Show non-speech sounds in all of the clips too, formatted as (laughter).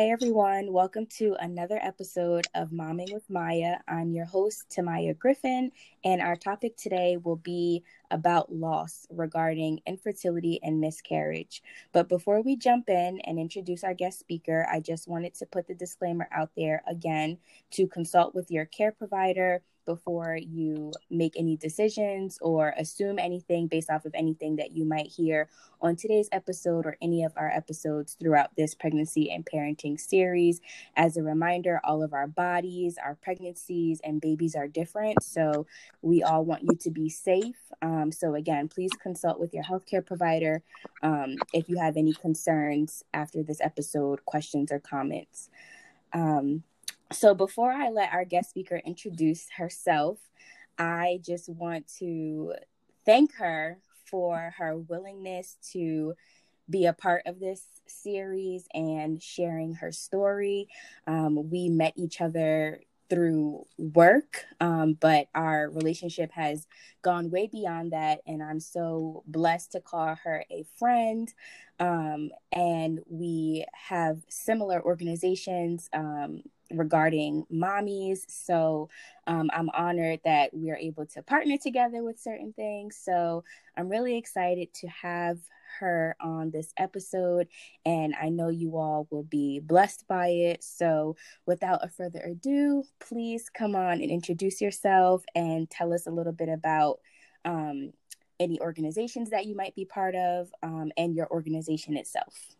Hey everyone, welcome to another episode of Momming with Maya. I'm your host, Tamaya Griffin, and our topic today will be about loss regarding infertility and miscarriage. But before we jump in and introduce our guest speaker, I just wanted to put the disclaimer out there again to consult with your care provider before you make any decisions or assume anything based off of anything that you might hear on today's episode or any of our episodes throughout this pregnancy and parenting series. As a reminder, all of our bodies, our pregnancies, and babies are different. So we all want you to be safe. Um, so, again, please consult with your healthcare provider um, if you have any concerns after this episode, questions, or comments. Um, so, before I let our guest speaker introduce herself, I just want to thank her for her willingness to be a part of this series and sharing her story. Um, we met each other through work, um, but our relationship has gone way beyond that. And I'm so blessed to call her a friend. Um, and we have similar organizations um, regarding mommies. So um, I'm honored that we are able to partner together with certain things. So I'm really excited to have her on this episode, and I know you all will be blessed by it. So without a further ado, please come on and introduce yourself and tell us a little bit about. Um, any organizations that you might be part of um, and your organization itself.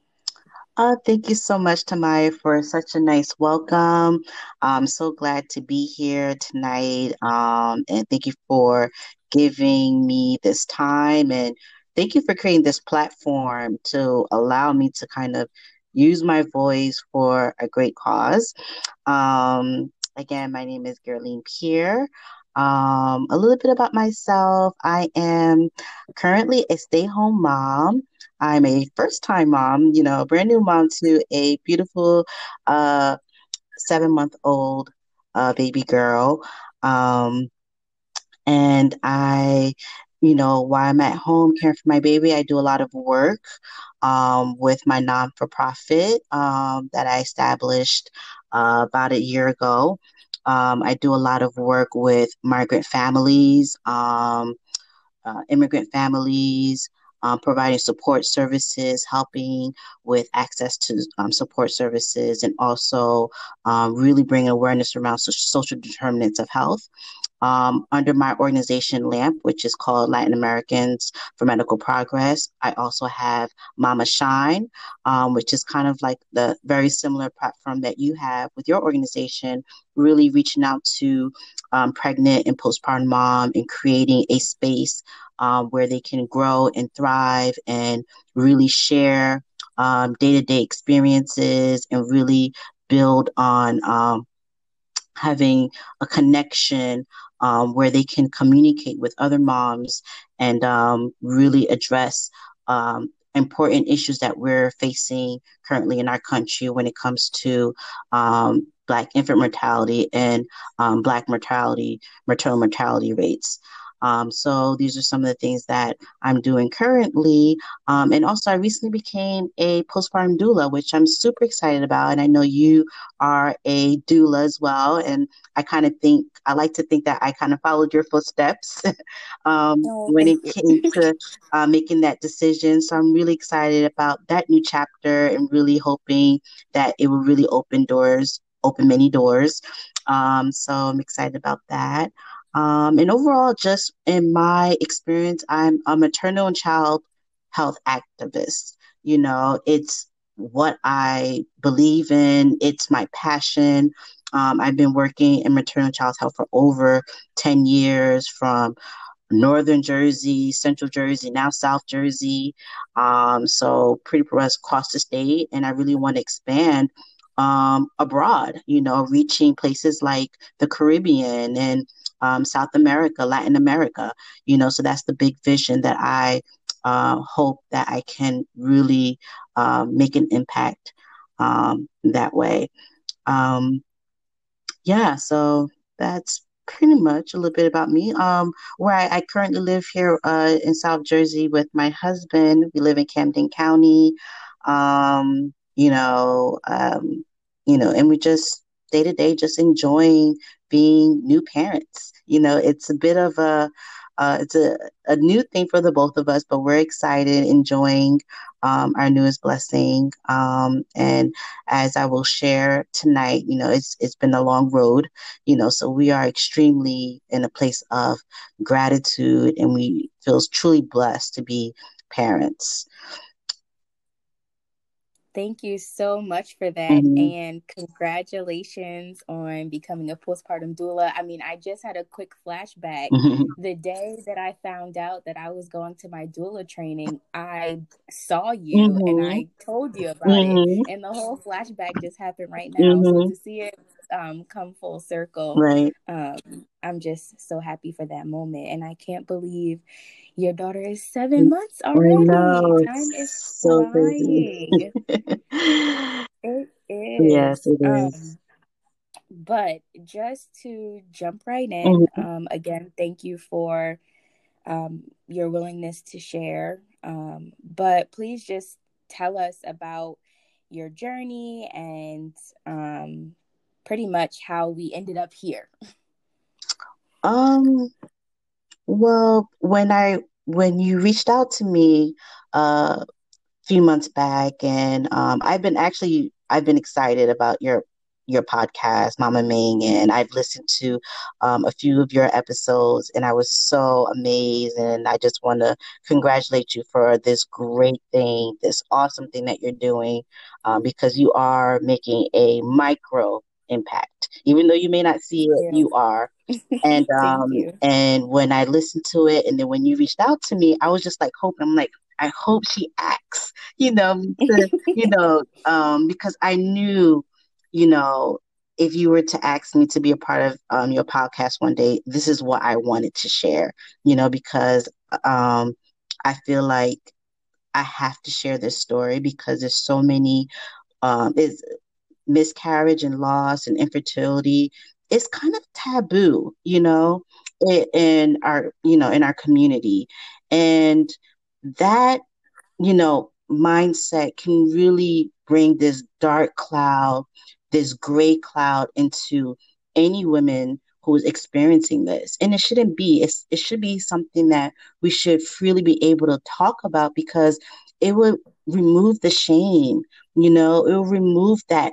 Uh, thank you so much, Tamaya, for such a nice welcome. I'm so glad to be here tonight. Um, and thank you for giving me this time. And thank you for creating this platform to allow me to kind of use my voice for a great cause. Um, again, my name is Gerline Pierre. Um, a little bit about myself. I am currently a stay home mom. I'm a first time mom, you know, brand new mom to a beautiful uh, seven month old uh, baby girl. Um, and I, you know, while I'm at home caring for my baby, I do a lot of work um, with my non for profit um, that I established uh, about a year ago. Um, I do a lot of work with migrant families, um, uh, immigrant families, um, providing support services, helping with access to um, support services, and also um, really bringing awareness around social determinants of health. Um, under my organization LAMP, which is called Latin Americans for Medical Progress. I also have Mama Shine, um, which is kind of like the very similar platform that you have with your organization, really reaching out to um, pregnant and postpartum mom and creating a space um, where they can grow and thrive and really share day to day experiences and really build on um, having a connection um, where they can communicate with other moms and um, really address um, important issues that we're facing currently in our country when it comes to um, Black infant mortality and um, Black mortality, maternal mortality rates. Um, so these are some of the things that I'm doing currently. Um, and also, I recently became a postpartum doula, which I'm super excited about. And I know you are a doula as well. And I kind of think, I like to think that I kind of followed your footsteps (laughs) um, oh, when it came to uh, making that decision. So I'm really excited about that new chapter and really hoping that it will really open doors, open many doors. Um, so I'm excited about that. Um, and overall, just in my experience, I'm a maternal and child health activist. You know, it's what I believe in, it's my passion. Um, I've been working in maternal and child health for over 10 years from northern Jersey, central Jersey, now South Jersey. Um, so pretty much across the state. And I really want to expand um, abroad, you know, reaching places like the Caribbean and um, South America, Latin America, you know, so that's the big vision that I uh, hope that I can really uh, make an impact um, that way. Um, yeah, so that's pretty much a little bit about me. Um, where I, I currently live here uh, in South Jersey with my husband. We live in Camden County. Um, you know, um, you know, and we just day to day just enjoying being new parents. You know, it's a bit of a uh, it's a, a new thing for the both of us, but we're excited, enjoying um, our newest blessing. Um, and as I will share tonight, you know, it's it's been a long road, you know, so we are extremely in a place of gratitude, and we feel truly blessed to be parents. Thank you so much for that. Mm-hmm. And congratulations on becoming a postpartum doula. I mean, I just had a quick flashback. Mm-hmm. The day that I found out that I was going to my doula training, I saw you mm-hmm. and I told you about it. Mm-hmm. And the whole flashback just happened right now. So mm-hmm. to see it um, come full circle, right? Um, I'm just so happy for that moment. And I can't believe your daughter is seven months already. Time is so flying. it (laughs) is. Yes, it is. Um, but just to jump right in, mm-hmm. um, again, thank you for um, your willingness to share. Um, but please just tell us about your journey and um, pretty much how we ended up here. Um, well, when I when you reached out to me uh, a few months back, and um, I've been actually I've been excited about your your podcast, Momming, and I've listened to um, a few of your episodes, and I was so amazed. And I just want to congratulate you for this great thing, this awesome thing that you're doing, um, because you are making a micro impact. Even though you may not see it, you are. (laughs) And um and when I listened to it and then when you reached out to me, I was just like hoping I'm like, I hope she acts, you know, to, you (laughs) know, um, because I knew, you know, if you were to ask me to be a part of um, your podcast one day, this is what I wanted to share, you know, because um, I feel like I have to share this story because there's so many um, is miscarriage and loss and infertility is kind of taboo, you know, in our, you know, in our community. And that, you know, mindset can really bring this dark cloud, this gray cloud into any woman who is experiencing this. And it shouldn't be. It's, it should be something that we should freely be able to talk about because it will remove the shame, you know, it will remove that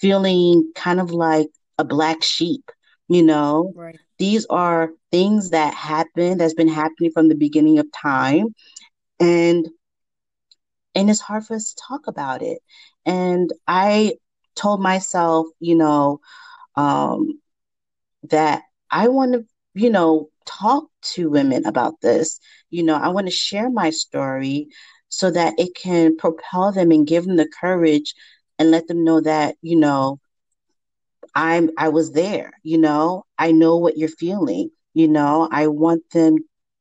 feeling kind of like a black sheep, you know? Right. These are things that happen that's been happening from the beginning of time and and it's hard for us to talk about it. And I told myself, you know, um, that I want to, you know, talk to women about this. You know, I want to share my story so that it can propel them and give them the courage and let them know that, you know, I'm I was there, you know. I know what you're feeling, you know. I want them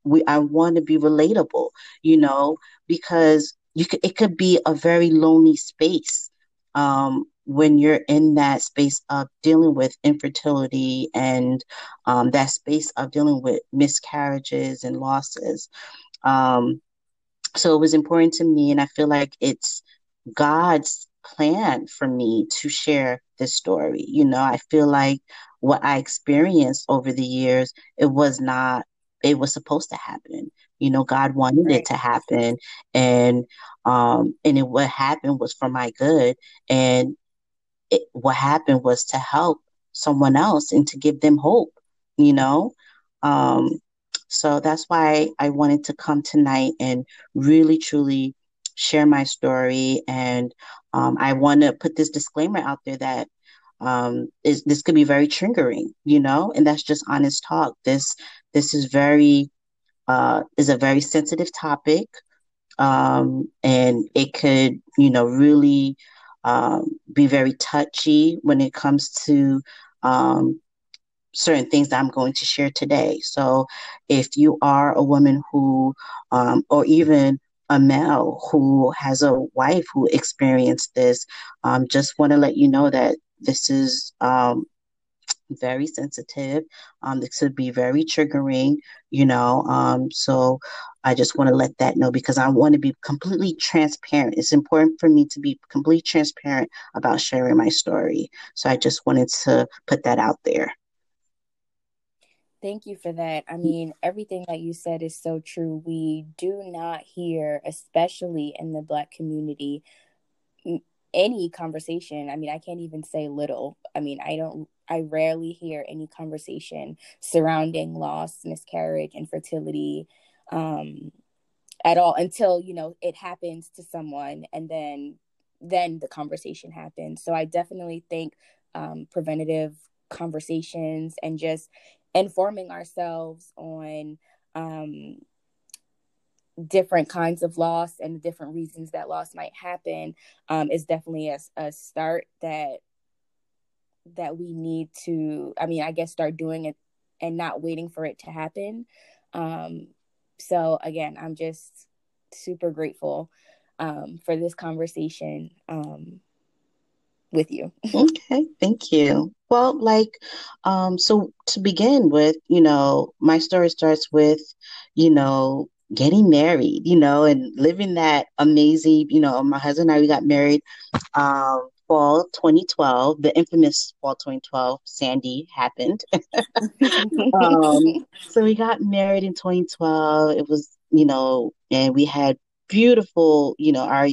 we I want to be relatable, you know, because you could it could be a very lonely space um when you're in that space of dealing with infertility and um, that space of dealing with miscarriages and losses. Um, so it was important to me, and I feel like it's God's plan for me to share this story. You know, I feel like what I experienced over the years, it was not, it was supposed to happen. You know, God wanted right. it to happen. And, um, and it, what happened was for my good. And it, what happened was to help someone else and to give them hope, you know? Um, so that's why I wanted to come tonight and really, truly share my story. And um, I want to put this disclaimer out there that um, is this could be very triggering, you know, and that's just honest talk. This this is very uh, is a very sensitive topic, um, and it could you know really um, be very touchy when it comes to um, certain things that I'm going to share today. So, if you are a woman who, um, or even a male who has a wife who experienced this, um, just want to let you know that this is um, very sensitive. Um, this could be very triggering, you know. Um, so I just want to let that know because I want to be completely transparent. It's important for me to be completely transparent about sharing my story. So I just wanted to put that out there. Thank you for that. I mean, everything that you said is so true. We do not hear, especially in the Black community, any conversation. I mean, I can't even say little. I mean, I don't, I rarely hear any conversation surrounding loss, miscarriage, infertility um, at all until, you know, it happens to someone and then, then the conversation happens. So I definitely think um, preventative conversations and just informing ourselves on um, different kinds of loss and the different reasons that loss might happen um, is definitely a, a start that that we need to i mean i guess start doing it and not waiting for it to happen. Um, so again i'm just super grateful um, for this conversation. Um, with you. (laughs) okay, thank you. Well, like, um, so to begin with, you know, my story starts with, you know, getting married, you know, and living that amazing, you know, my husband and I, we got married um, fall 2012, the infamous fall 2012, Sandy happened. (laughs) um, so we got married in 2012. It was, you know, and we had beautiful, you know, our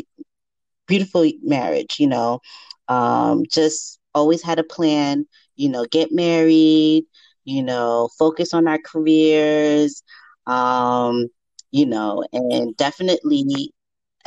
beautiful marriage, you know um, just always had a plan, you know, get married, you know, focus on our careers, um, you know, and definitely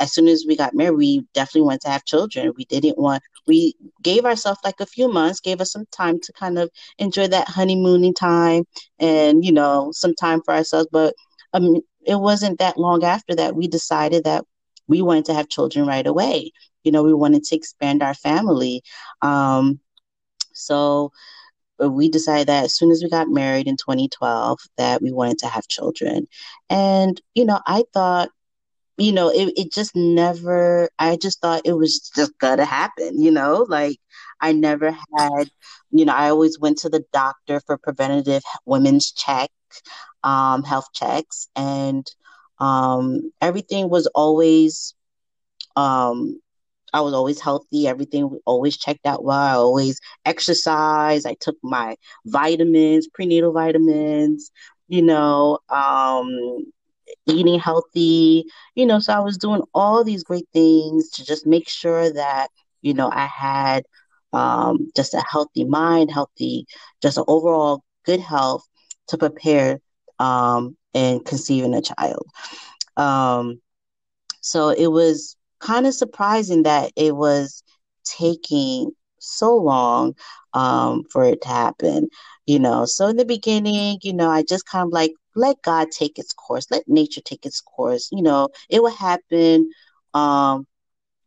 as soon as we got married, we definitely wanted to have children. We didn't want, we gave ourselves like a few months, gave us some time to kind of enjoy that honeymooning time and, you know, some time for ourselves. But um, it wasn't that long after that we decided that we wanted to have children right away you know, we wanted to expand our family. Um, so we decided that as soon as we got married in 2012 that we wanted to have children. And, you know, I thought, you know, it, it just never, I just thought it was just gonna happen, you know, like I never had, you know, I always went to the doctor for preventative women's check, um, health checks, and um, everything was always um, I was always healthy. Everything always checked out well. I always exercise. I took my vitamins, prenatal vitamins, you know, um, eating healthy, you know. So I was doing all these great things to just make sure that, you know, I had um, just a healthy mind, healthy, just an overall good health to prepare um, and conceiving a child. Um, so it was kind of surprising that it was taking so long um, for it to happen. You know, so in the beginning, you know, I just kind of like let God take its course, let nature take its course. You know, it will happen um,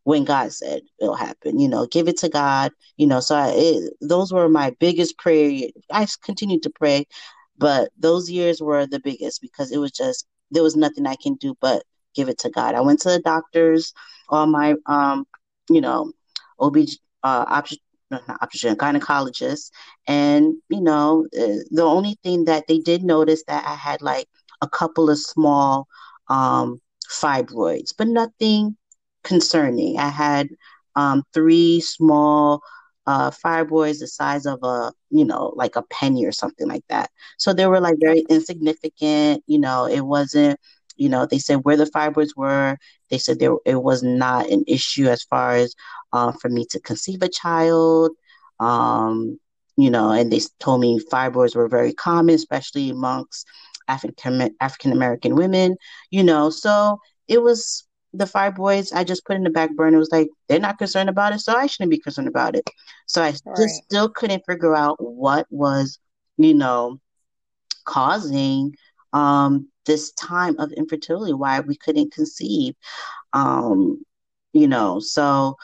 when God said it'll happen. You know, give it to God. You know, so I, it, those were my biggest prayer. I continued to pray, but those years were the biggest because it was just there was nothing I can do but give it to God. I went to the doctors, all my, um, you know, OB, uh, not option, gynecologist, and you know, uh, the only thing that they did notice that I had like a couple of small um, fibroids, but nothing concerning. I had um, three small uh, fibroids the size of a, you know, like a penny or something like that. So they were like very insignificant. You know, it wasn't you know, they said where the fibroids were. They said there it was not an issue as far as uh, for me to conceive a child. Um, you know, and they told me fibroids were very common, especially amongst African African American women. You know, so it was the fibroids. I just put in the back burner. It was like they're not concerned about it, so I shouldn't be concerned about it. So I just right. still couldn't figure out what was, you know, causing um, this time of infertility, why we couldn't conceive. Um, you know, so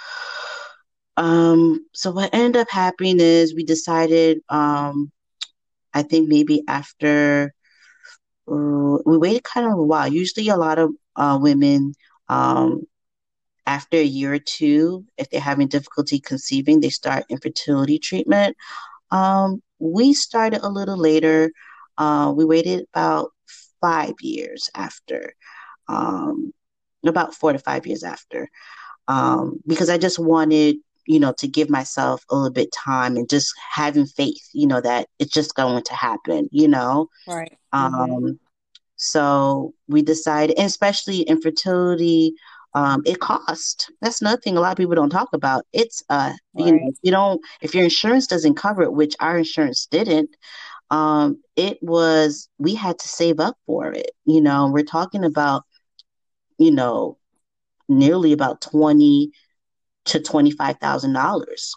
um, so what ended up happening is we decided, um, I think maybe after uh, we waited kind of a while. Usually, a lot of uh, women, um, after a year or two, if they're having difficulty conceiving, they start infertility treatment. Um, we started a little later. Uh, we waited about five years after, um, about four to five years after, um, because I just wanted, you know, to give myself a little bit time and just having faith, you know, that it's just going to happen, you know. Right. Mm-hmm. Um, so we decided, and especially infertility, um, it cost. That's another thing a lot of people don't talk about. It's uh, right. you know, you don't if your insurance doesn't cover it, which our insurance didn't. Um, it was we had to save up for it. You know, we're talking about, you know, nearly about twenty to twenty five thousand dollars.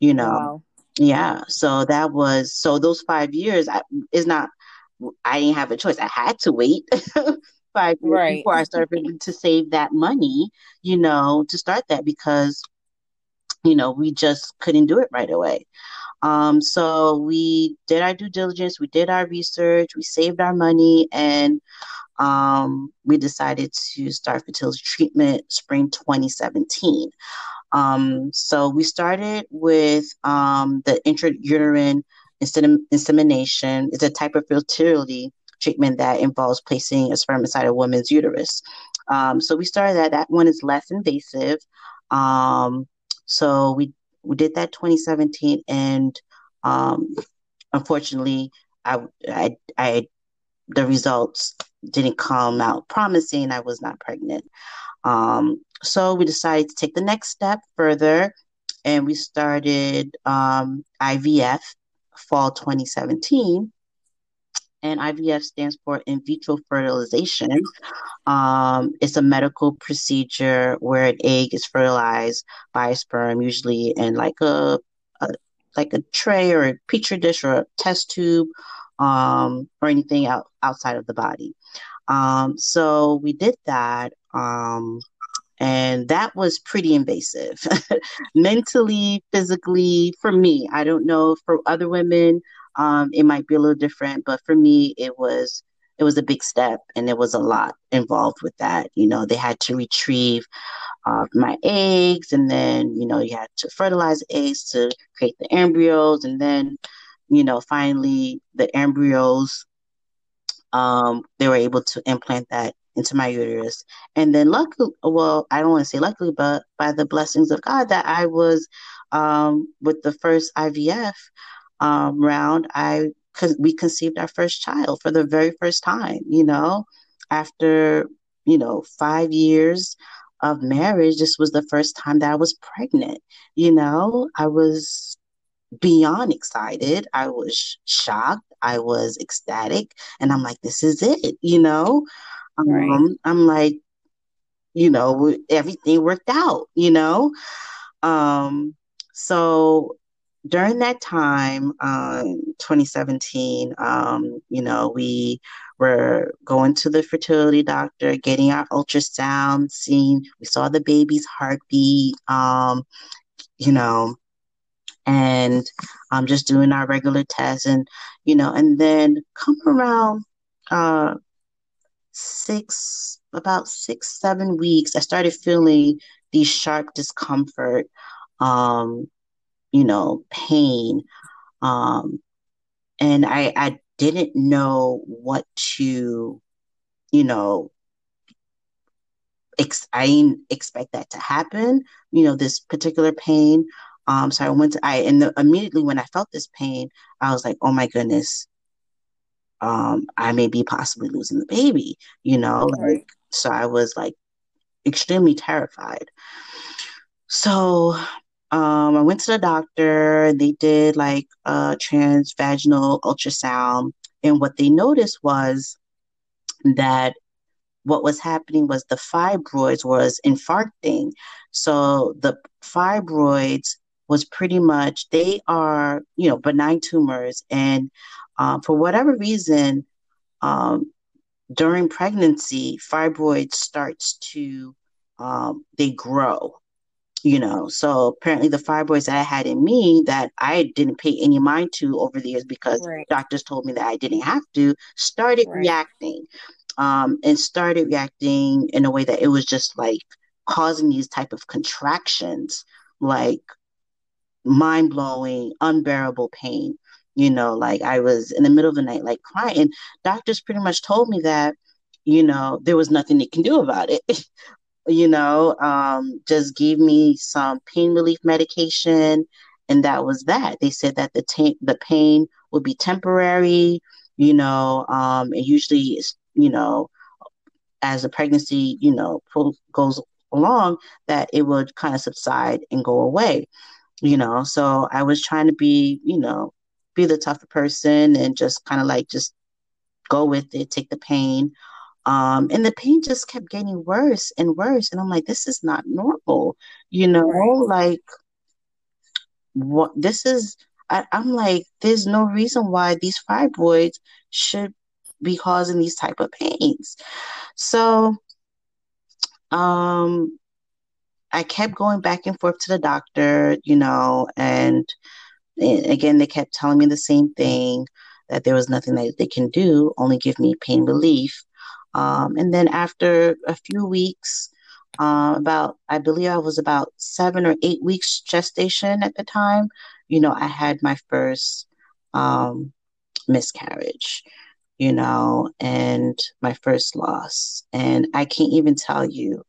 You know, wow. yeah. So that was so those five years I, is not I didn't have a choice. I had to wait (laughs) five years right. before I started to save that money, you know, to start that because, you know, we just couldn't do it right away. Um, so we did our due diligence, we did our research, we saved our money, and um, we decided to start fertility treatment spring 2017. Um, so we started with um, the intrauterine insemination is a type of fertility treatment that involves placing a sperm inside a woman's uterus. Um, so we started that. That one is less invasive. Um, so we we did that 2017, and um, unfortunately, I, I I the results didn't come out promising. I was not pregnant. Um, so we decided to take the next step further, and we started um, IVF fall 2017. And IVF stands for in vitro fertilization. Um, it's a medical procedure where an egg is fertilized by a sperm, usually in like a, a like a tray or a petri dish or a test tube, um, or anything out, outside of the body. Um, so we did that. Um, and that was pretty invasive (laughs) mentally physically for me i don't know for other women um, it might be a little different but for me it was it was a big step and there was a lot involved with that you know they had to retrieve uh, my eggs and then you know you had to fertilize eggs to create the embryos and then you know finally the embryos um, they were able to implant that into my uterus. And then luckily, well, I don't want to say luckily, but by the blessings of God that I was um, with the first IVF um, round, I we conceived our first child for the very first time, you know, after, you know, five years of marriage, this was the first time that I was pregnant. You know, I was beyond excited. I was shocked. I was ecstatic. And I'm like, this is it, you know? Um, right. I'm like, you know, everything worked out, you know? Um, so during that time, um, 2017, um, you know, we were going to the fertility doctor, getting our ultrasound, seeing, we saw the baby's heartbeat, um, you know, and um, just doing our regular tests and, you know, and then come around uh, six, about six, seven weeks, I started feeling these sharp discomfort, um, you know, pain. Um, and I, I didn't know what to, you know, ex- I didn't expect that to happen, you know, this particular pain. Um, so I went to, I, and the, immediately when I felt this pain, I was like, oh my goodness, um, I may be possibly losing the baby, you know, right. like, so I was like extremely terrified. So um, I went to the doctor. And they did like a transvaginal ultrasound, and what they noticed was that what was happening was the fibroids was infarcting. So the fibroids was pretty much they are you know benign tumors and um, for whatever reason, um, during pregnancy, fibroids starts to um, they grow. You know, so apparently the fibroids that I had in me that I didn't pay any mind to over the years because right. doctors told me that I didn't have to started right. reacting, um, and started reacting in a way that it was just like causing these type of contractions, like mind blowing, unbearable pain. You know, like I was in the middle of the night, like crying. Doctors pretty much told me that, you know, there was nothing they can do about it. (laughs) you know, um, just gave me some pain relief medication, and that was that. They said that the t- the pain would be temporary. You know, um, it usually you know, as the pregnancy, you know, goes along, that it would kind of subside and go away you know so i was trying to be you know be the tougher person and just kind of like just go with it take the pain um and the pain just kept getting worse and worse and i'm like this is not normal you know right. like what this is I, i'm like there's no reason why these fibroids should be causing these type of pains so um I kept going back and forth to the doctor, you know, and, and again, they kept telling me the same thing that there was nothing that they can do, only give me pain relief. Um, and then after a few weeks, uh, about, I believe I was about seven or eight weeks gestation at the time, you know, I had my first um, miscarriage, you know, and my first loss. And I can't even tell you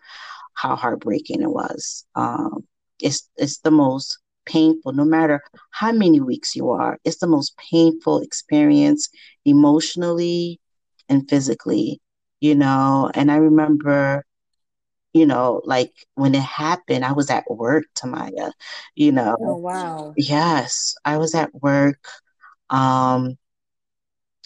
how heartbreaking it was. Um, it's it's the most painful, no matter how many weeks you are. It's the most painful experience emotionally and physically, you know. And I remember, you know, like when it happened, I was at work, Tamaya, you know. Oh wow. Yes, I was at work. Um,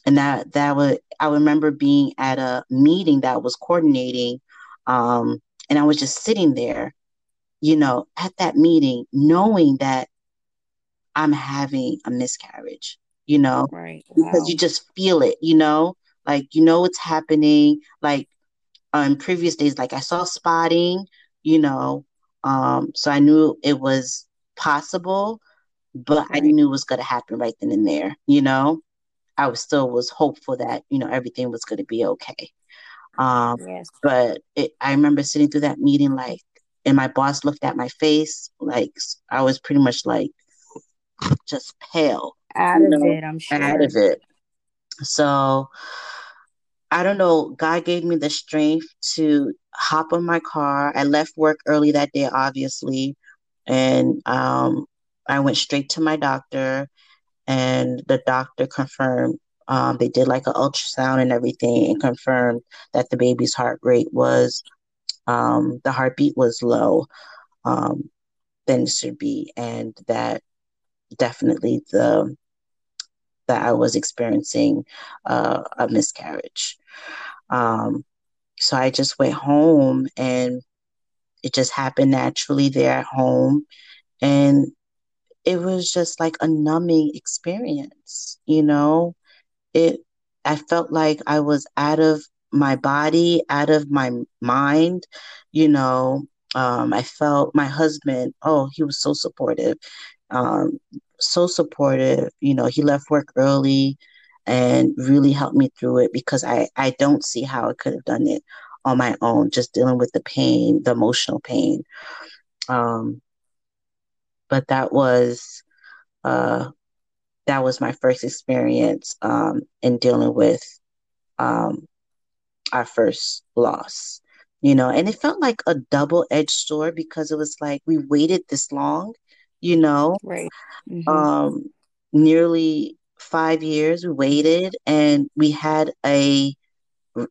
and that that was I remember being at a meeting that was coordinating um and I was just sitting there, you know, at that meeting, knowing that I'm having a miscarriage, you know, right. Wow. because you just feel it, you know, like, you know, what's happening. Like on previous days, like I saw spotting, you know, um, so I knew it was possible, but. I knew it was going to happen right then and there, you know. I was still was hopeful that you know everything was going to be okay. Um, yes. But it, I remember sitting through that meeting, like, and my boss looked at my face, like, I was pretty much like just pale. Out of know, it, I'm sure. Out of it. So I don't know. God gave me the strength to hop on my car. I left work early that day, obviously, and um, I went straight to my doctor, and the doctor confirmed um, they did like an ultrasound and everything and confirmed that the baby's heart rate was, um, the heartbeat was low um, than it should be, and that definitely the that I was experiencing uh, a miscarriage. Um, so I just went home and it just happened naturally there at home. And it was just like a numbing experience, you know? it I felt like I was out of my body, out of my mind, you know. Um, I felt my husband, oh, he was so supportive, um, so supportive. You know, he left work early and really helped me through it because I, I don't see how I could have done it on my own, just dealing with the pain, the emotional pain. Um, but that was uh, that was my first experience um, in dealing with um, our first loss you know and it felt like a double-edged sword because it was like we waited this long you know right mm-hmm. um nearly five years we waited and we had a,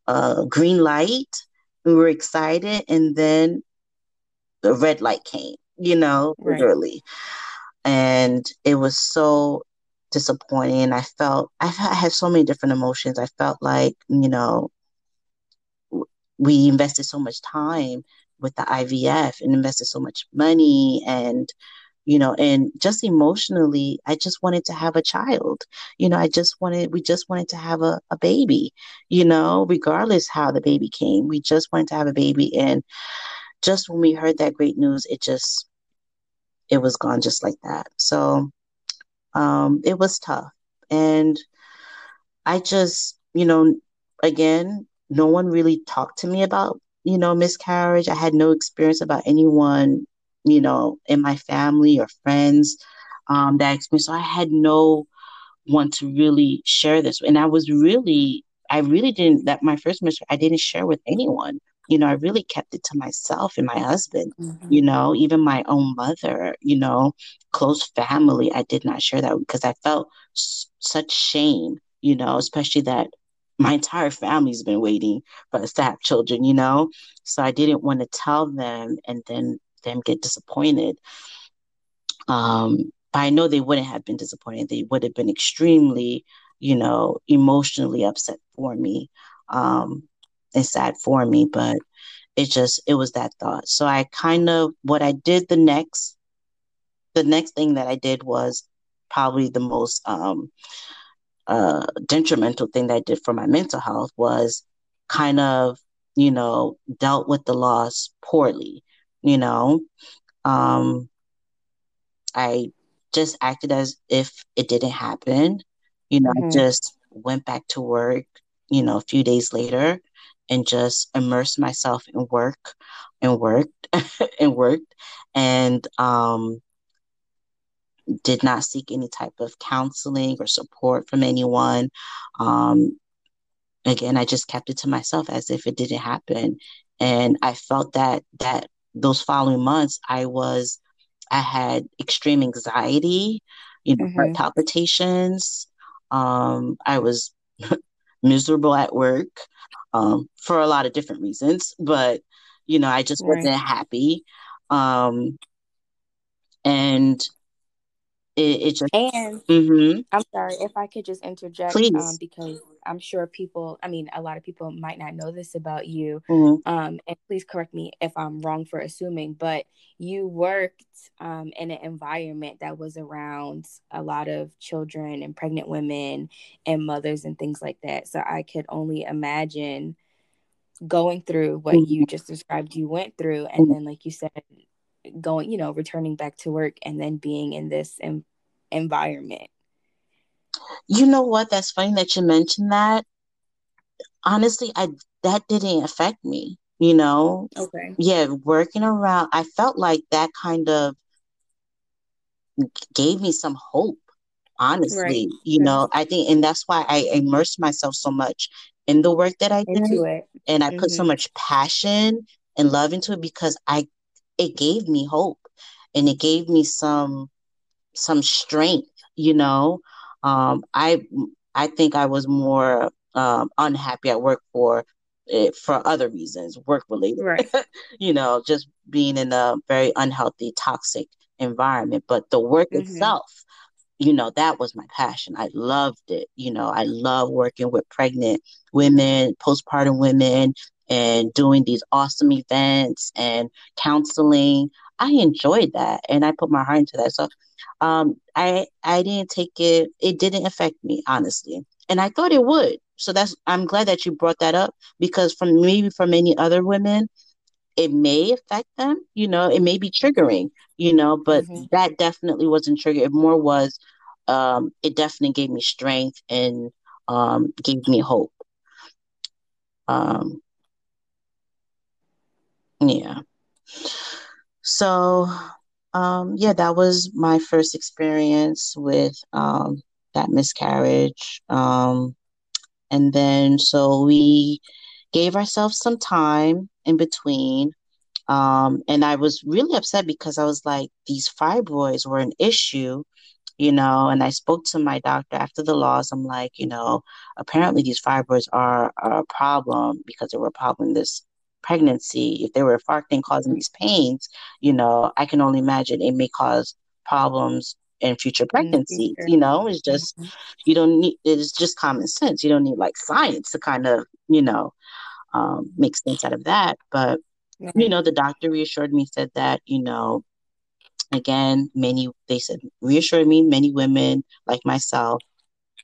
a green light we were excited and then the red light came you know right. literally and it was so disappointing. I felt I had so many different emotions. I felt like you know we invested so much time with the IVF and invested so much money and you know and just emotionally I just wanted to have a child. You know, I just wanted we just wanted to have a, a baby, you know, regardless how the baby came. We just wanted to have a baby and just when we heard that great news, it just it was gone just like that. So um, it was tough. And I just, you know, again, no one really talked to me about, you know, miscarriage. I had no experience about anyone, you know, in my family or friends um, that experience. So I had no one to really share this. And I was really, I really didn't, that my first ministry, I didn't share with anyone. You know, I really kept it to myself and my husband, mm-hmm. you know, even my own mother, you know, close family. I did not share that because I felt s- such shame, you know, especially that my entire family's been waiting for us to have children, you know? So I didn't want to tell them and then them get disappointed. Um, but I know they wouldn't have been disappointed. They would have been extremely, you know, emotionally upset for me um, and sad for me. But it just, it was that thought. So I kind of, what I did the next, the next thing that I did was probably the most um, uh, detrimental thing that I did for my mental health was kind of, you know, dealt with the loss poorly, you know. Um, I just acted as if it didn't happen. You know, mm-hmm. I just went back to work, you know, a few days later and just immersed myself in work and worked (laughs) and worked and um did not seek any type of counseling or support from anyone. Um, again, I just kept it to myself as if it didn't happen. And I felt that that those following months I was I had extreme anxiety, you know, mm-hmm. heart palpitations. Um, I was (laughs) miserable at work um, for a lot of different reasons, but you know, I just right. wasn't happy. Um, and it, it just and mm-hmm. I'm sorry if I could just interject um, because I'm sure people, I mean, a lot of people might not know this about you. Mm-hmm. Um, and please correct me if I'm wrong for assuming, but you worked um, in an environment that was around a lot of children and pregnant women and mothers and things like that. So I could only imagine going through what mm-hmm. you just described you went through. And mm-hmm. then, like you said, going, you know, returning back to work and then being in this em- environment. You know what? That's funny that you mentioned that. Honestly, I that didn't affect me, you know. Okay. Yeah, working around, I felt like that kind of gave me some hope. Honestly, right. you know, I think, and that's why I immersed myself so much in the work that I did, and I mm-hmm. put so mm-hmm. much passion and love into it because I it gave me hope and it gave me some some strength you know? Um i i think i was more um unhappy at work for it for other reasons work related right. (laughs) you know just being in a very unhealthy toxic environment. But the work mm-hmm. itself you know that was my passion. I loved it you know? I love working with pregnant women postpartum women and doing these awesome events and counseling. I enjoyed that and I put my heart into that. So um, I I didn't take it. It didn't affect me honestly, and I thought it would. So that's I'm glad that you brought that up because from maybe for many other women, it may affect them. You know, it may be triggering. You know, but mm-hmm. that definitely wasn't trigger. It more was. Um, it definitely gave me strength and um, gave me hope. Um, yeah. So, um, yeah, that was my first experience with um, that miscarriage. Um, and then, so we gave ourselves some time in between. Um, and I was really upset because I was like, these fibroids were an issue, you know. And I spoke to my doctor after the loss. I'm like, you know, apparently these fibroids are, are a problem because they were a problem this pregnancy, if they were infarcting causing these pains, you know, I can only imagine it may cause problems in future pregnancies. You know, it's just mm-hmm. you don't need it's just common sense. You don't need like science to kind of, you know, um, make sense out of that. But mm-hmm. you know, the doctor reassured me, said that, you know, again, many they said reassured me, many women like myself,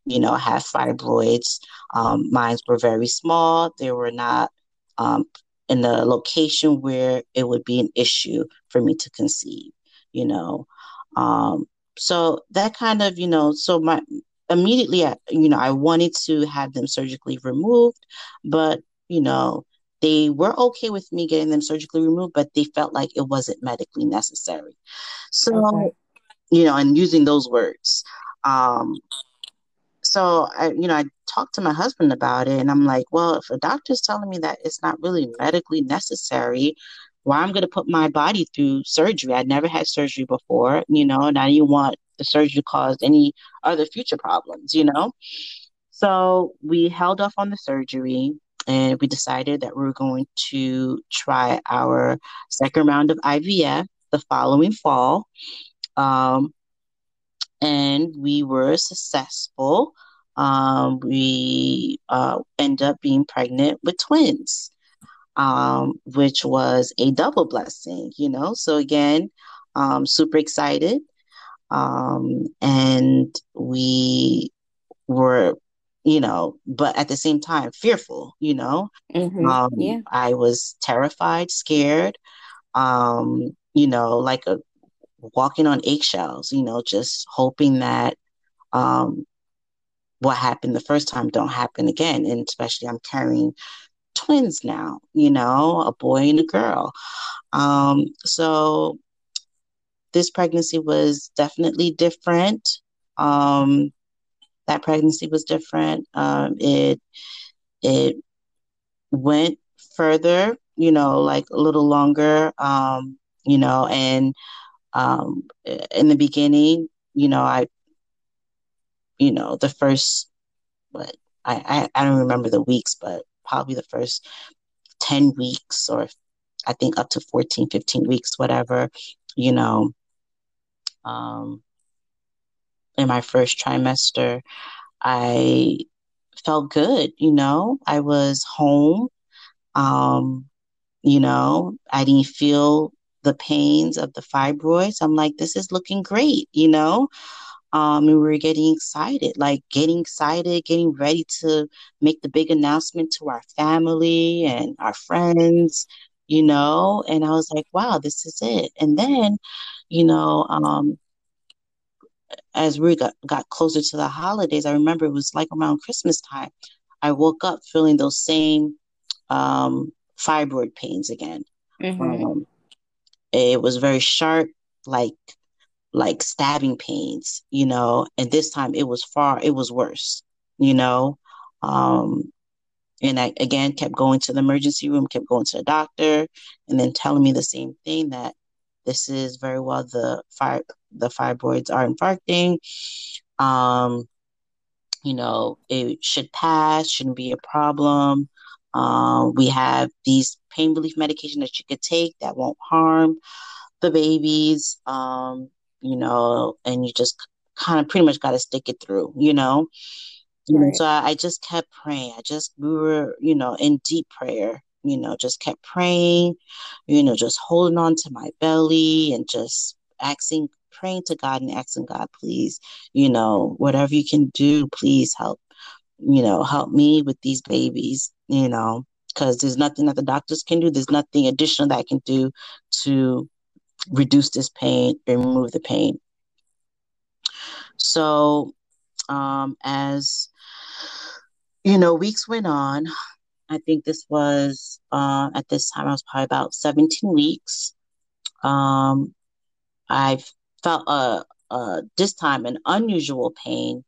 you know, have fibroids. Um, mine were very small. They were not um, in a location where it would be an issue for me to conceive, you know. Um, so that kind of, you know, so my immediately, I, you know, I wanted to have them surgically removed, but, you know, they were okay with me getting them surgically removed, but they felt like it wasn't medically necessary. So, okay. you know, and using those words. Um, so I, you know, I talked to my husband about it, and I'm like, well, if a doctor's telling me that it's not really medically necessary, why I'm going to put my body through surgery? I'd never had surgery before, you know, and I didn't want the surgery to cause any other future problems, you know. So we held off on the surgery and we decided that we were going to try our second round of IVF the following fall. Um, and we were successful. Um, we uh, end up being pregnant with twins, um, which was a double blessing, you know. So again, um, super excited, um, and we were, you know, but at the same time fearful, you know. Mm-hmm. Um, Yeah. I was terrified, scared, um, you know, like a walking on eggshells, you know, just hoping that um, what happened the first time don't happen again. And especially I'm carrying twins now, you know, a boy and a girl. Um, so this pregnancy was definitely different. Um, that pregnancy was different. Um, it it went further, you know, like a little longer, um, you know, and um, in the beginning, you know, I, you know, the first, what I, I, I don't remember the weeks, but probably the first 10 weeks or I think up to 14, 15 weeks, whatever, you know, um, in my first trimester, I felt good, you know, I was home. Um, you know, I didn't feel the pains of the fibroids. I'm like, this is looking great, you know? Um, and we were getting excited, like getting excited, getting ready to make the big announcement to our family and our friends, you know? And I was like, wow, this is it. And then, you know, um, as we got, got closer to the holidays, I remember it was like around Christmas time. I woke up feeling those same um, fibroid pains again. Mm-hmm. Um, it was very sharp, like like stabbing pains, you know. And this time it was far, it was worse, you know. Um, and I again kept going to the emergency room, kept going to the doctor, and then telling me the same thing that this is very well the fire the fibroids are infarcting. Um, you know, it should pass, shouldn't be a problem. Um, we have these pain relief medication that you could take that won't harm the babies. Um, you know, and you just kind of pretty much got to stick it through, you know. Right. so I, I just kept praying. I just we were, you know, in deep prayer. You know, just kept praying. You know, just holding on to my belly and just asking, praying to God and asking God, please, you know, whatever you can do, please help. You know, help me with these babies. You know, because there's nothing that the doctors can do. There's nothing additional that I can do to reduce this pain and remove the pain. So, um, as you know, weeks went on. I think this was uh, at this time I was probably about 17 weeks. Um, I felt uh, uh, this time an unusual pain.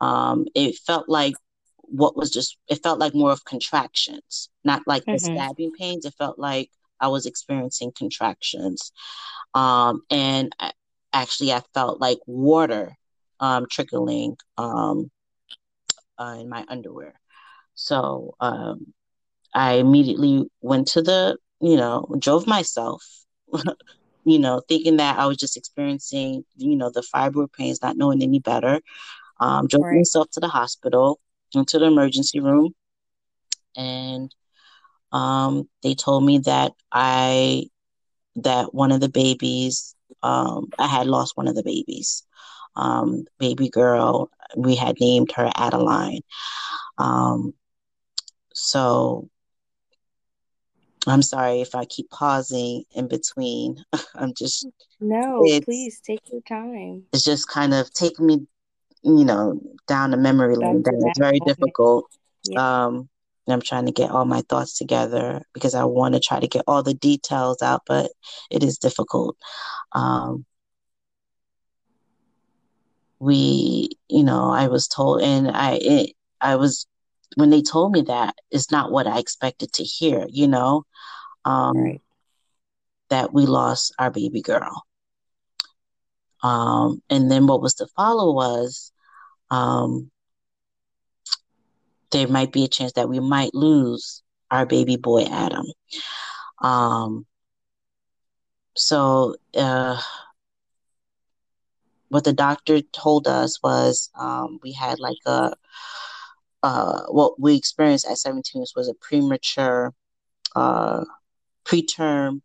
Um, it felt like what was just it felt like more of contractions, not like the Mm-hmm. stabbing pains. It felt like I was experiencing contractions. Um, and I, actually, I felt like water um, trickling um, uh, in my underwear. So um, I immediately went to the, you know, drove myself, (laughs) you know, thinking that I was just experiencing, you know, the fibroid pains, not knowing any better. Um, drove Right. myself to the hospital, into the emergency room, and um, they told me that I that one of the babies, um, I had lost one of the babies. Um, baby girl, we had named her Adeline. Um, so I'm sorry if I keep pausing in between. (laughs) I'm just No, please take your time. it's just kind of taking me, you know, down the memory lane that it's very difficult. Yeah. Um, and I'm trying to get all my thoughts together because I want to try to get all the details out, but it is difficult. Um, we, you know, I was told, and I, it, I was, when they told me that, it's not what I expected to hear, you know, um, right. that we lost our baby girl. Um, and then what was to follow was, um, there might be a chance that we might lose our baby boy Adam. Um, so, uh, what the doctor told us was um, we had like a uh, what we experienced at 17 was a premature uh, preterm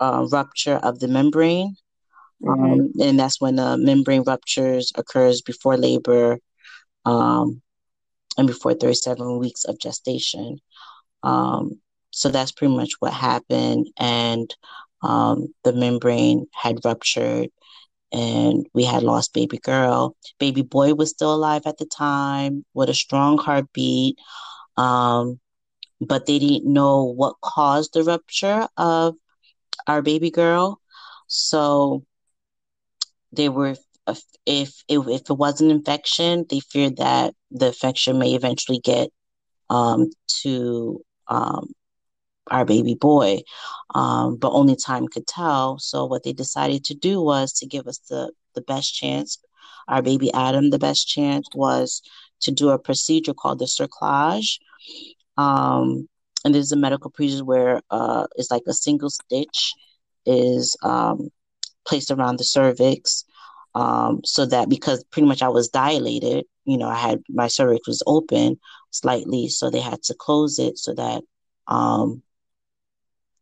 uh, rupture of the membrane mm-hmm. um, and that's when the membrane ruptures occurs before labor um, and before 37 weeks of gestation um, so that's pretty much what happened and um, the membrane had ruptured and we had lost baby girl. Baby boy was still alive at the time with a strong heartbeat. Um, but they didn't know what caused the rupture of our baby girl. So they were, if, if, if it was an infection, they feared that the infection may eventually get um, to um, our baby boy, um, but only time could tell. So what they decided to do was to give us the the best chance, our baby Adam, the best chance was to do a procedure called the cerclage. Um, and this is a medical procedure where uh, it's like a single stitch is um, placed around the cervix. Um, so that because pretty much I was dilated, you know, I had my cervix was open slightly, so they had to close it so that um,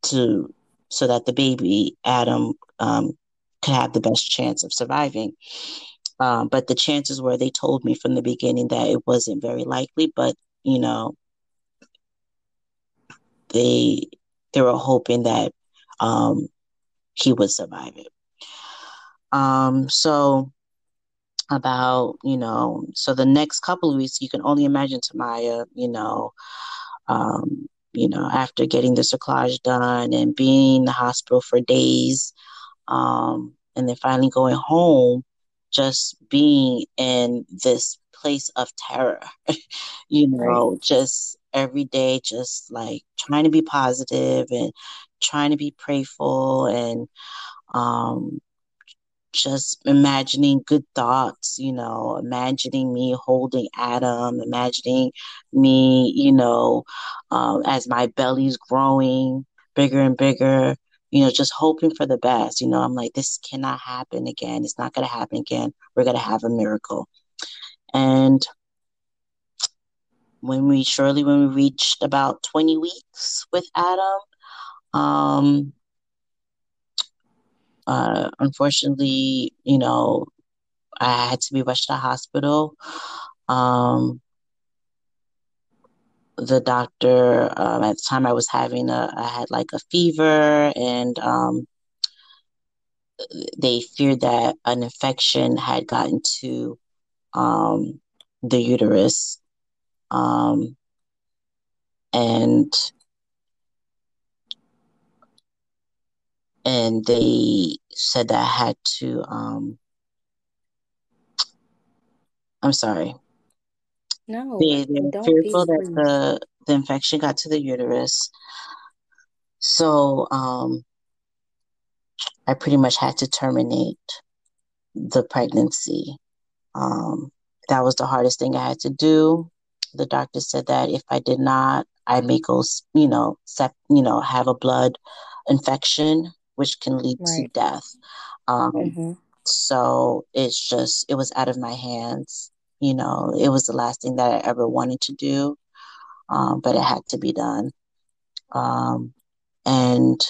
to so that the baby Adam um, could have the best chance of surviving. Um, but the chances were they told me from the beginning that it wasn't very likely, but you know, they they were hoping that um, he would survive it. Um, so about you know, so the next couple of weeks, you can only imagine Tamaya, you know, um, you know, after getting the cerclage done and being in the hospital for days, um, and then finally going home, just being in this place of terror, (laughs) you know, right. just every day, just like trying to be positive and trying to be prayerful and um, just imagining good thoughts, you know, imagining me holding Adam, imagining me, you know, um, as my belly's growing bigger and bigger, you know, just hoping for the best. You know, I'm like, this cannot happen again. It's not going to happen again. We're going to have a miracle. And when we, surely when we reached about 20 weeks with Adam, um, uh, unfortunately, you know, I had to be rushed to hospital. Um, the doctor um, at the time I was having a, I had like a fever, and um, they feared that an infection had gotten to um, the uterus, um, and and they said that I had to. Um, I'm sorry. No, they, they're fearful that the the infection got to the uterus. So um, I pretty much had to terminate the pregnancy. Um, that was the hardest thing I had to do. The doctor said that if I did not, I may go, you know, sep- you know, have a blood infection which can lead right. to death. Um, mm-hmm. So it's just, it was out of my hands. You know, it was the last thing that I ever wanted to do, um, but it had to be done. Um, and,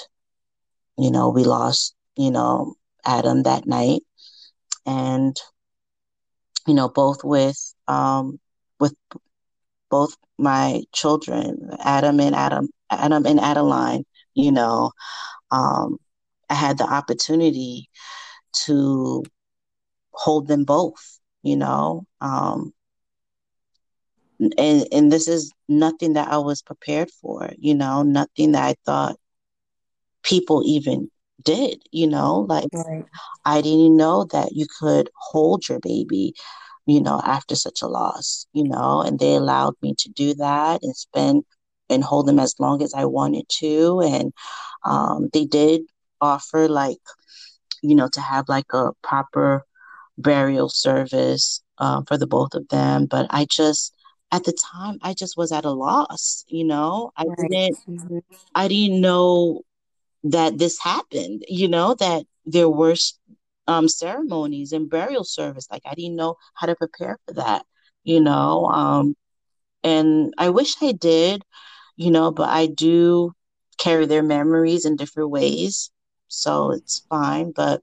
you know, we lost, you know, Adam that night. And, you know, both with, um, with both my children, Adam and Adam, Adam and Adeline, you know, um, I had the opportunity to hold them both, you know. Um, and and this is nothing that I was prepared for, you know, nothing that I thought people even did, you know, like Right. I didn't know that you could hold your baby, you know, after such a loss, you know, and they allowed me to do that and spend and hold them as long as I wanted to. And um, they did offer, like, you know, to have like a proper burial service um, for the both of them. But I just, at the time, I just was at a loss, you know, I Right. didn't, hmm I didn't know that this happened, you know, that there were um, ceremonies and burial service. Like I didn't know how to prepare for that, you know. Um, and I wish I did, you know, but I do carry their memories in different ways, so it's fine. But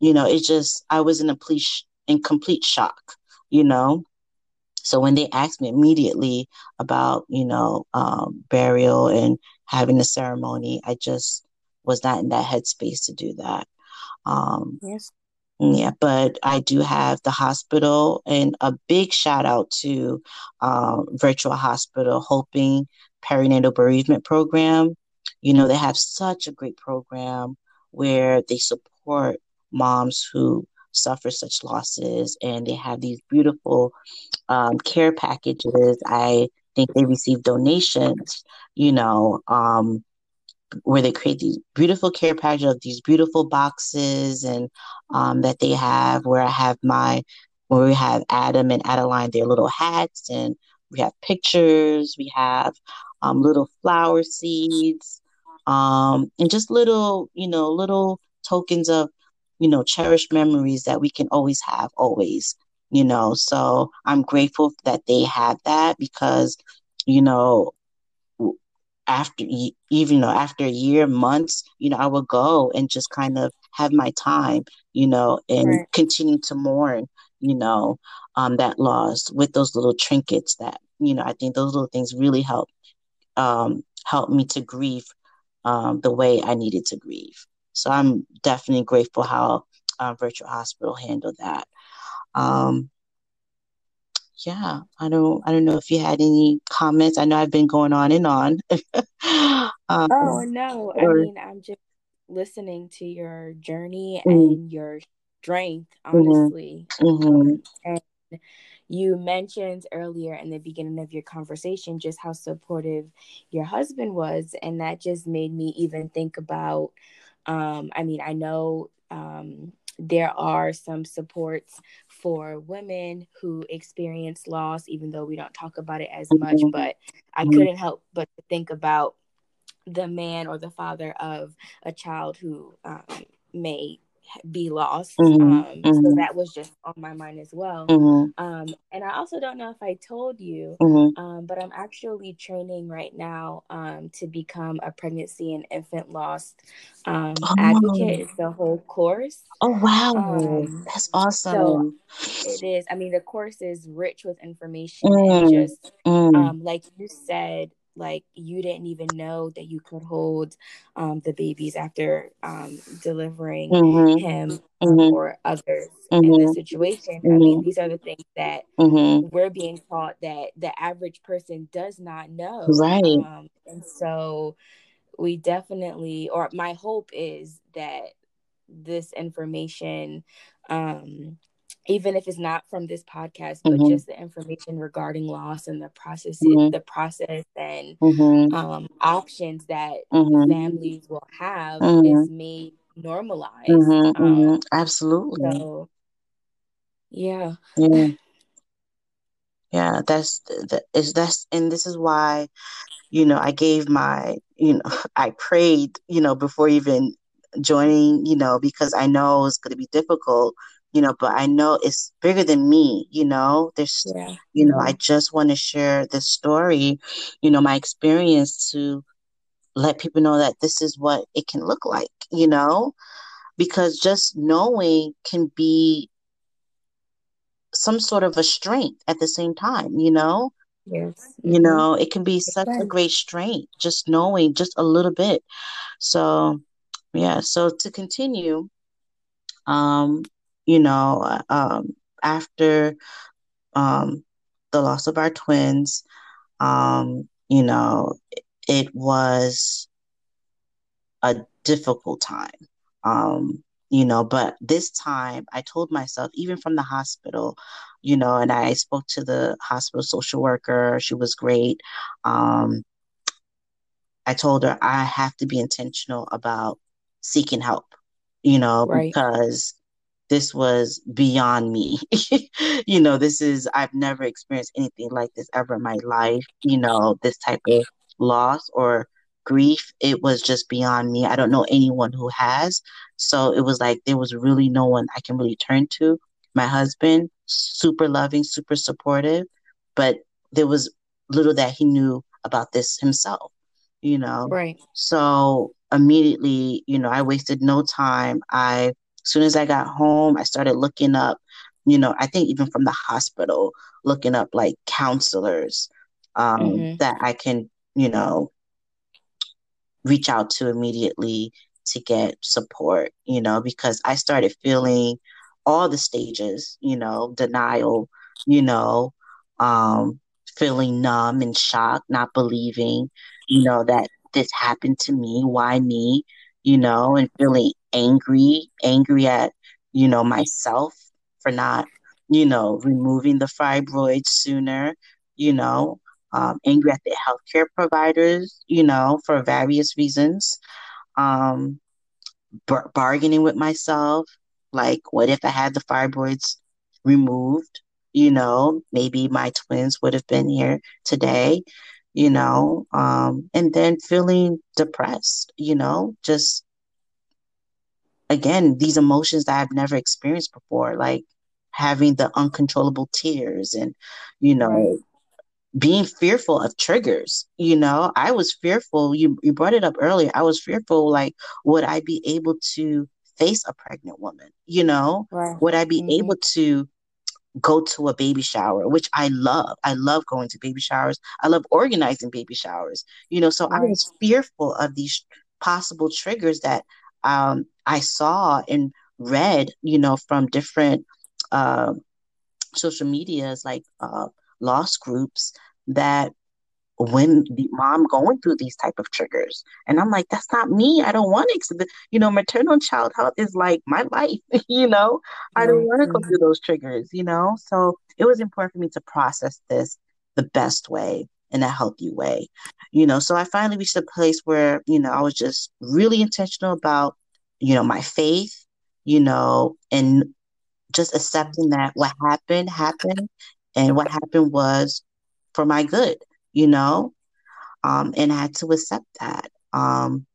you know, it just I was in a police in complete shock, you know. So when they asked me immediately about, you know, um, burial and having the ceremony, I just was not in that headspace to do that. Um, Yes. yeah, but I do have the hospital and a big shout out to um, Virtua Hospital Hoping Perinatal Bereavement Program. You know, they have such a great program where they support moms who suffer such losses and they have these beautiful um, care packages. I think they receive donations, you know, um, where they create these beautiful care packages of these beautiful boxes and um, that they have where I have my where we have Adam and Adeline their little hats and we have pictures, we have um, little flower seeds, um, and just little, you know, little tokens of, you know, cherished memories that we can always have, always, you know. So I'm grateful that they have that because, you know, after even you know after a year months you know i would go and just kind of have my time you know and Right. continue to mourn you know um that loss with those little trinkets that you know i think those little things really help um help me to grieve um the way i needed to grieve so i'm definitely grateful how uh, Virtua hospital handled that um yeah, I don't I don't know if you had any comments. I know I've been going on and on. (laughs) Oh um, no, I or mean, I'm just listening to your journey mm, and your strength, mhm, honestly. mhm, Um, and you mentioned earlier in the beginning of your conversation just how supportive your husband was, and that just made me even think about. Um, I mean, I know um, there are some supports for women who experience loss, even though we don't talk about it as much. mhm, But I mhm, couldn't help but think about the man or the father of a child who um, may be lost. mhm, Um, so mhm, that was just on my mind as well. mhm, Um, and I also don't know if I told you, mhm. um, but I'm actually training right now um, to become a pregnancy and infant loss um, advocate. Oh, It's the whole course. oh wow, Um, that's so awesome. it is. I mean, the course is rich with information and Mm, just, mm, um, like you said, like you didn't even know that you could hold um, the babies after um, delivering mhm, him mhm, or others in this mhm, situation. I mean, mhm, these are the things that mhm. we're being taught that the average person does not know. Right. Um, and so we definitely, or my hope is that this information, um, even if it's not from this podcast, but Mhm, just the information regarding loss and the process, mhm, the process and mhm, um, options that mhm, families will have is mhm, made normalized. mhm, Um. Absolutely. so yeah, Yeah. (laughs) Yeah, that's that is that's and this is why, you know, I gave my, you know, (laughs) I prayed, you know, before even joining, you know, because I know it's going to be difficult, you know, but I know it's bigger than me, you know. There's, yeah, you know, I hmm just want to share this story, you know, my experience to let people know that this is what it can look like, you know, because just knowing can be some sort of a strength at the same time, you know? Yes, You hmm know, it can be such a great strength just knowing just a little bit. So, yeah, so to continue, um, you know, um, after um the loss of our twins, um, you know, it was a difficult time. Um, you know, but this time I told myself, even from the hospital, you know, and I spoke to the hospital social worker. She was great. Um, I told her I have to be intentional about seeking help, you know, right. because this was beyond me. (laughs) you know, this is, I've never experienced anything like this ever in my life, you know, this type of loss or grief. It was just beyond me. I don't know anyone who has. So it was like there was really no one I can really turn to. My husband, super loving, super supportive, but there was little that he knew about this himself you know. Right. So immediately, you know, I wasted no time. I as soon as I got home, I started looking up, you know, I think even from the hospital, looking up like counselors um, mm-hmm. that I can, you know, reach out to immediately to get support, you know, because I started feeling all the stages, you know, denial, you know, um, feeling numb and shocked, not believing, you know, that this happened to me. Why me? You know, and feeling angry, angry at, you know, myself for not, you know, removing the fibroids sooner, you know, um, angry at the healthcare providers, you know, for various reasons. Um, bar- bargaining with myself, like, what if I had the fibroids removed? You know, maybe my twins would have been here today you know, um, and then feeling depressed, you know, just again, these emotions that I've never experienced before, like having the uncontrollable tears and, you know, right. being fearful of triggers. You know, I was fearful. You, you brought it up earlier. I was fearful, like, would I be able to face a pregnant woman? You know, right. would I be mm-hmm. able to go to a baby shower, which I love. I love going to baby showers. I love organizing baby showers. You know, so right. I was fearful of these possible triggers that um, I saw and read, you know, from different uh, social medias like uh, loss groups that when the mom going through these type of triggers. And i'm like that's not me. I don't want to exhibit you know maternal child health is like my life (laughs) you know? I don't want to go through those triggers you know? So it was important for me to process this the best way in a healthy way you know so i finally reached a place where you know i was just really intentional about you know my faith you know and just accepting that what happened happened and what happened was for my good you know, um, and I had to accept that. Um,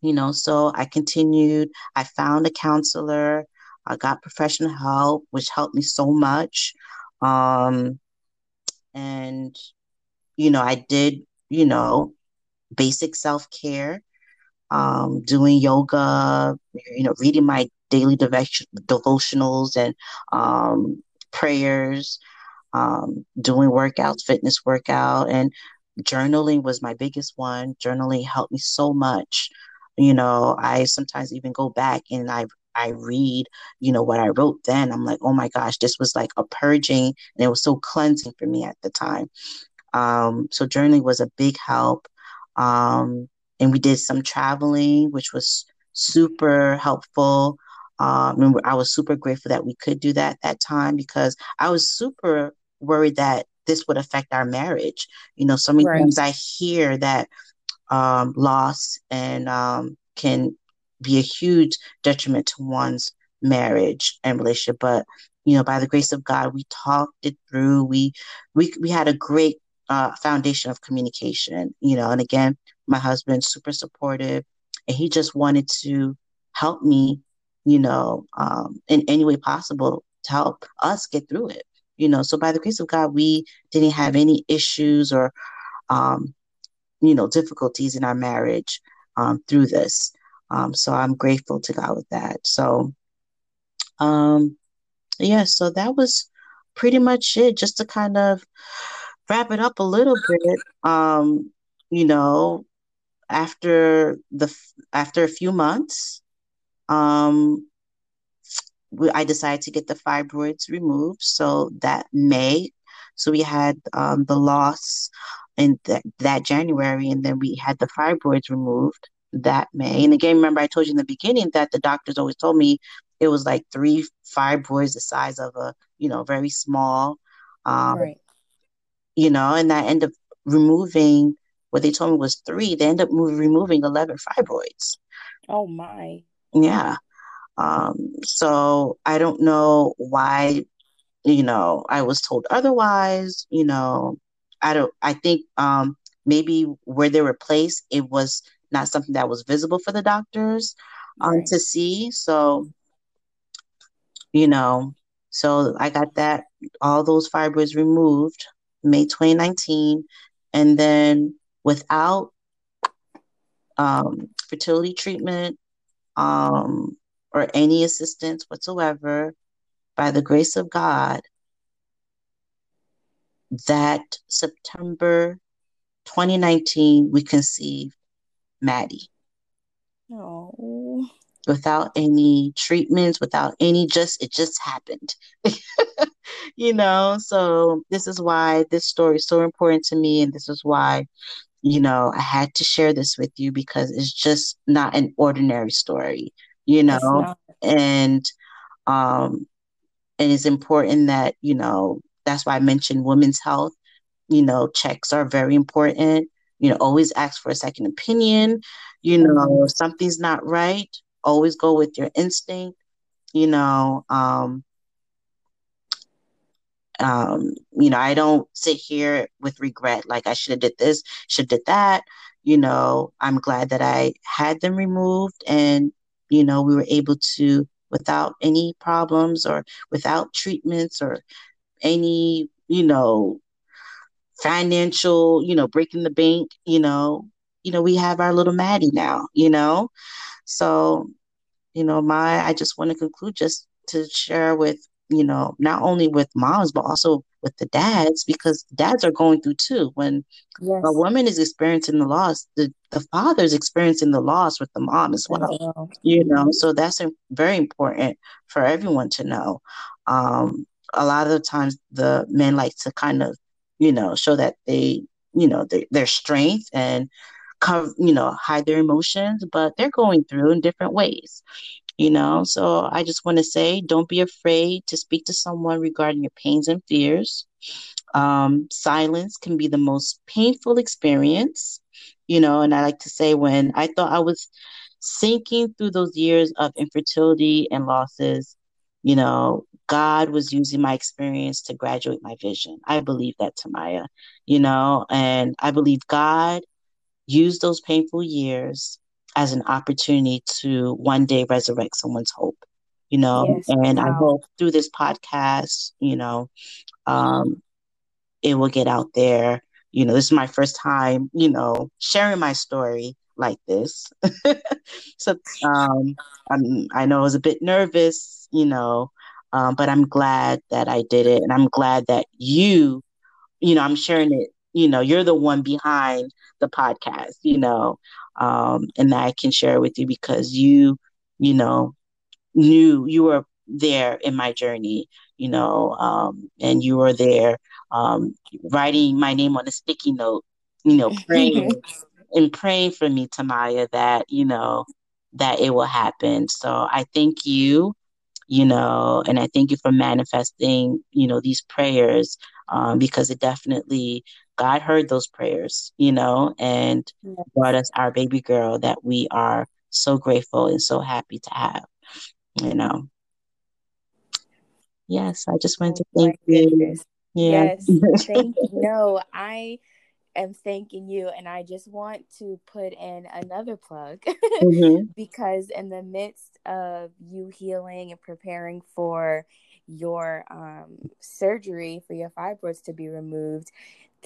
you know, so I continued. I found a counselor. I got professional help, which helped me so much. Um, and, you know, I did, you know, basic self care, um, doing yoga, you know, reading my daily devotionals and um, prayers um, doing workouts, fitness workout, and journaling was my biggest one. Journaling helped me so much. You know, I sometimes even go back and I I read, you know, what I wrote then. I'm like, oh my gosh, this was like a purging, and it was so cleansing for me at the time. Um, so journaling was a big help. Um, and we did some traveling, which was super helpful. Um, I was super grateful that we could do that at that time because I was super worried that this would affect our marriage. You know, so many right. times I hear that um, loss and um, can be a huge detriment to one's marriage and relationship. But you know, by the grace of God, we talked it through. We we we had a great uh, foundation of communication. You know, and again, my husband's super supportive, and he just wanted to help me. You know, um, in any way possible to help us get through it you know so by the grace of god we didn't have any issues or um, you know difficulties in our marriage um, through this um, so i'm grateful to god with that so um yeah so that was pretty much it just to kind of wrap it up a little bit um you know after the after a few months um I decided to get the fibroids removed. So that May, so we had um, the loss in th- that January, and then we had the fibroids removed that May. And again, remember I told you in the beginning that the doctors always told me it was like three fibroids the size of a, you know, very small. Um, right. You know, and I end up removing what they told me was three. They end up move, removing 11 fibroids. Oh, my. Yeah. Um, so I don't know why, you know, I was told otherwise, you know, I don't, I think um, maybe where they were placed, it was not something that was visible for the doctors um, right. to see. So, you know, so I got that, all those fibroids removed May 2019. And then without um, fertility treatment um, or any assistance whatsoever, by the grace of God, that September 2019, we conceived Maddie. Oh. Without any treatments, without any, just, it just happened. (laughs) you know, so this is why this story is so important to me. And this is why, you know, I had to share this with you because it's just not an ordinary story, you know, and, um, and it's important that, you know, that's why I mentioned women's health. You know, checks are very important. You know, always ask for a second opinion. You know, mm-hmm. something's not right. Always go with your instinct. You know, um, um, you know, I don't sit here with regret, like I should have did this, should did that. You know, I'm glad that I had them removed and, you know, we were able to without any problems or without treatments or any, you know, financial, you know, breaking the bank, you know, you know, we have our little Maddie now, you know. So, you know, my I just want to conclude just to share with, you know, not only with moms, but also with the dads, because dads are going through too. When yes. a woman is experiencing the loss, the, the father's experiencing the loss with the mom as well. You know, so that's very important for everyone to know. Um, a lot of the times the men like to kind of, you know, show that they, you know, their, their strength and cover, you know, hide their emotions, but they're going through in different ways, you know. So I just want to say, don't be afraid to speak to someone regarding your pains and fears. Um, silence can be the most painful experience, you know. And I like to say, when I thought I was sinking through those years of infertility and losses, you know, God was using my experience to graduate my vision. I believe that, Tamaya, you know, and I believe God used those painful years as an opportunity to one day resurrect someone's hope, you know, yes, and wow. I hope through this podcast, you know, um, it will get out there. You know, this is my first time, you know, sharing my story like this. (laughs) so um, I'm, I know I was a bit nervous, you know, um, but I'm glad that I did it, and I'm glad that you, you know, I'm sharing it. You know, you're the one behind the podcast. You know, um, and that I can share with you because you, you know, knew you were there in my journey. You know, um, and you were there um, writing my name on a sticky note. You know, (laughs) praying and praying for me, Tamaya, that, you know, that it will happen. So I thank you, you know, and I thank you for manifesting, you know, these prayers um, because it definitely, God heard those prayers, you know, and yes. brought us our baby girl that we are so grateful and so happy to have, you know. Yes, I just wanted oh, to thank you. Yeah. Yes, thank you. No, I am thanking you and I just want to put in another plug (laughs) mm-hmm. because in the midst of you healing and preparing for your um, surgery for your fibroids to be removed,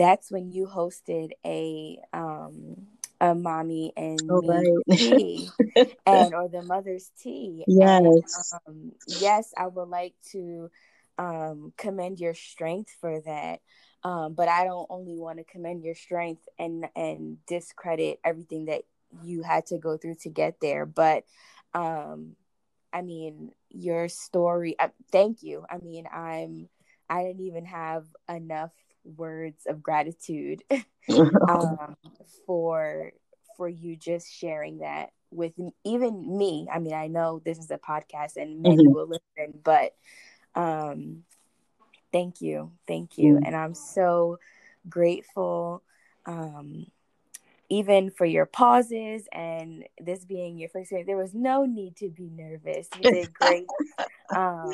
that's when you hosted a um, a mommy and oh, me right. tea (laughs) and or the mother's tea. Yes. And, um, yes, I would like to um, commend your strength for that. Um, but I don't only want to commend your strength and and discredit everything that you had to go through to get there. But um, I mean, your story. Uh, thank you. I mean, I'm. I didn't even have enough words of gratitude (laughs) um, for for you just sharing that with even me. I mean, I know this is a podcast and many mm-hmm. will listen, but um, thank you, thank you, mm-hmm. and I'm so grateful. Um, even for your pauses and this being your first experience, there was no need to be nervous. You did (laughs) great. um,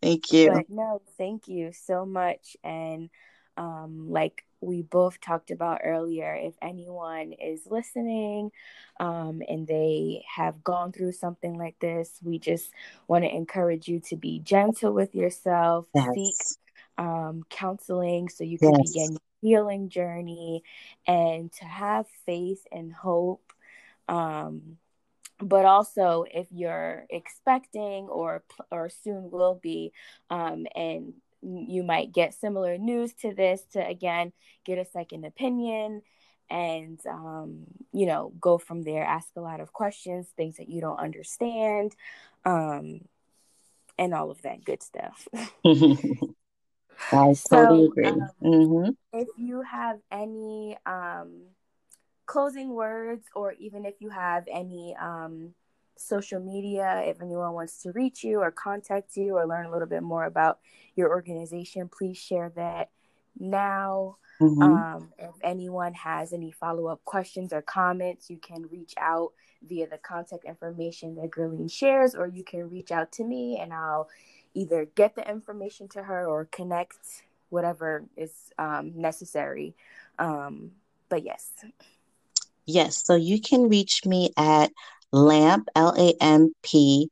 thank you. No, thank you so much. And um, like we both talked about earlier, if anyone is listening um, and they have gone through something like this, we just want to encourage you to be gentle with yourself, yes. seek um, counseling so you can yes. begin your healing journey and to have faith and hope. Um, but also, if you're expecting or or soon will be, um, and you might get similar news to this, to again get a second opinion and um, you know go from there ask a lot of questions things that you don't understand um, and all of that good stuff (laughs) I totally so, agree. Um, mm-hmm. If you have any um, closing words, or even if you have any um, social media, if anyone wants to reach you or contact you or learn a little bit more about your organization, please share that now. Mm-hmm. Um, if anyone has any follow up questions or comments, you can reach out via the contact information that Gurleen shares, or you can reach out to me and I'll either get the information to her or connect whatever is um, necessary. Um, but yes. Yes. So you can reach me at lamp, L A M P,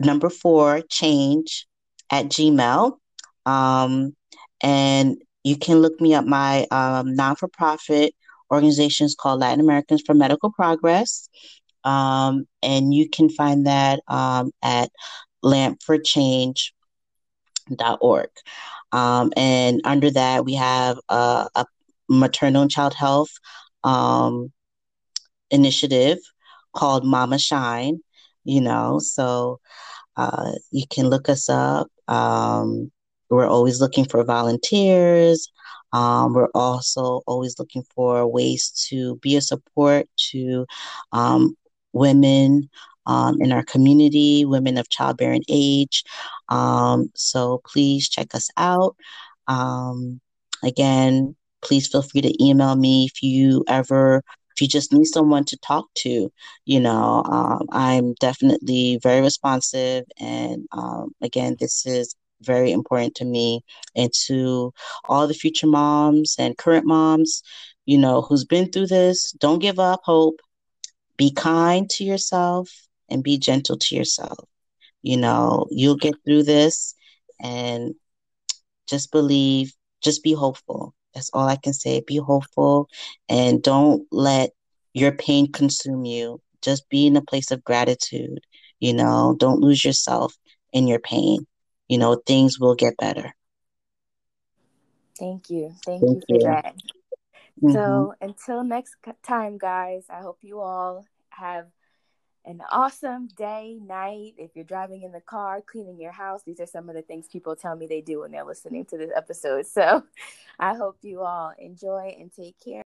number four, change at Gmail. Um, and you can look me up. My um, non for profit organization is called Latin Americans for Medical Progress. Um, and you can find that um, at Lamp for Change org. Um, and under that, we have a, a maternal and child health um, initiative called Mama Shine, you know, so uh, you can look us up. Um, we're always looking for volunteers. Um, we're also always looking for ways to be a support to um, women um, in our community, women of childbearing age. Um, so please check us out. Um, again, please feel free to email me if you ever if you just need someone to talk to you know um, i'm definitely very responsive and um, again this is very important to me and to all the future moms and current moms you know who's been through this don't give up hope be kind to yourself and be gentle to yourself. You know, you'll get through this and just believe, just be hopeful. That's all I can say. Be hopeful and don't let your pain consume you. Just be in a place of gratitude. You know, don't lose yourself in your pain. You know, things will get better. Thank you. Thank, Thank you for you. that. Mm-hmm. So until next time, guys, I hope you all have an awesome day, night. If you're driving in the car, cleaning your house, these are some of the things people tell me they do when they're listening to this episode. So (laughs) I hope you all enjoy and take care.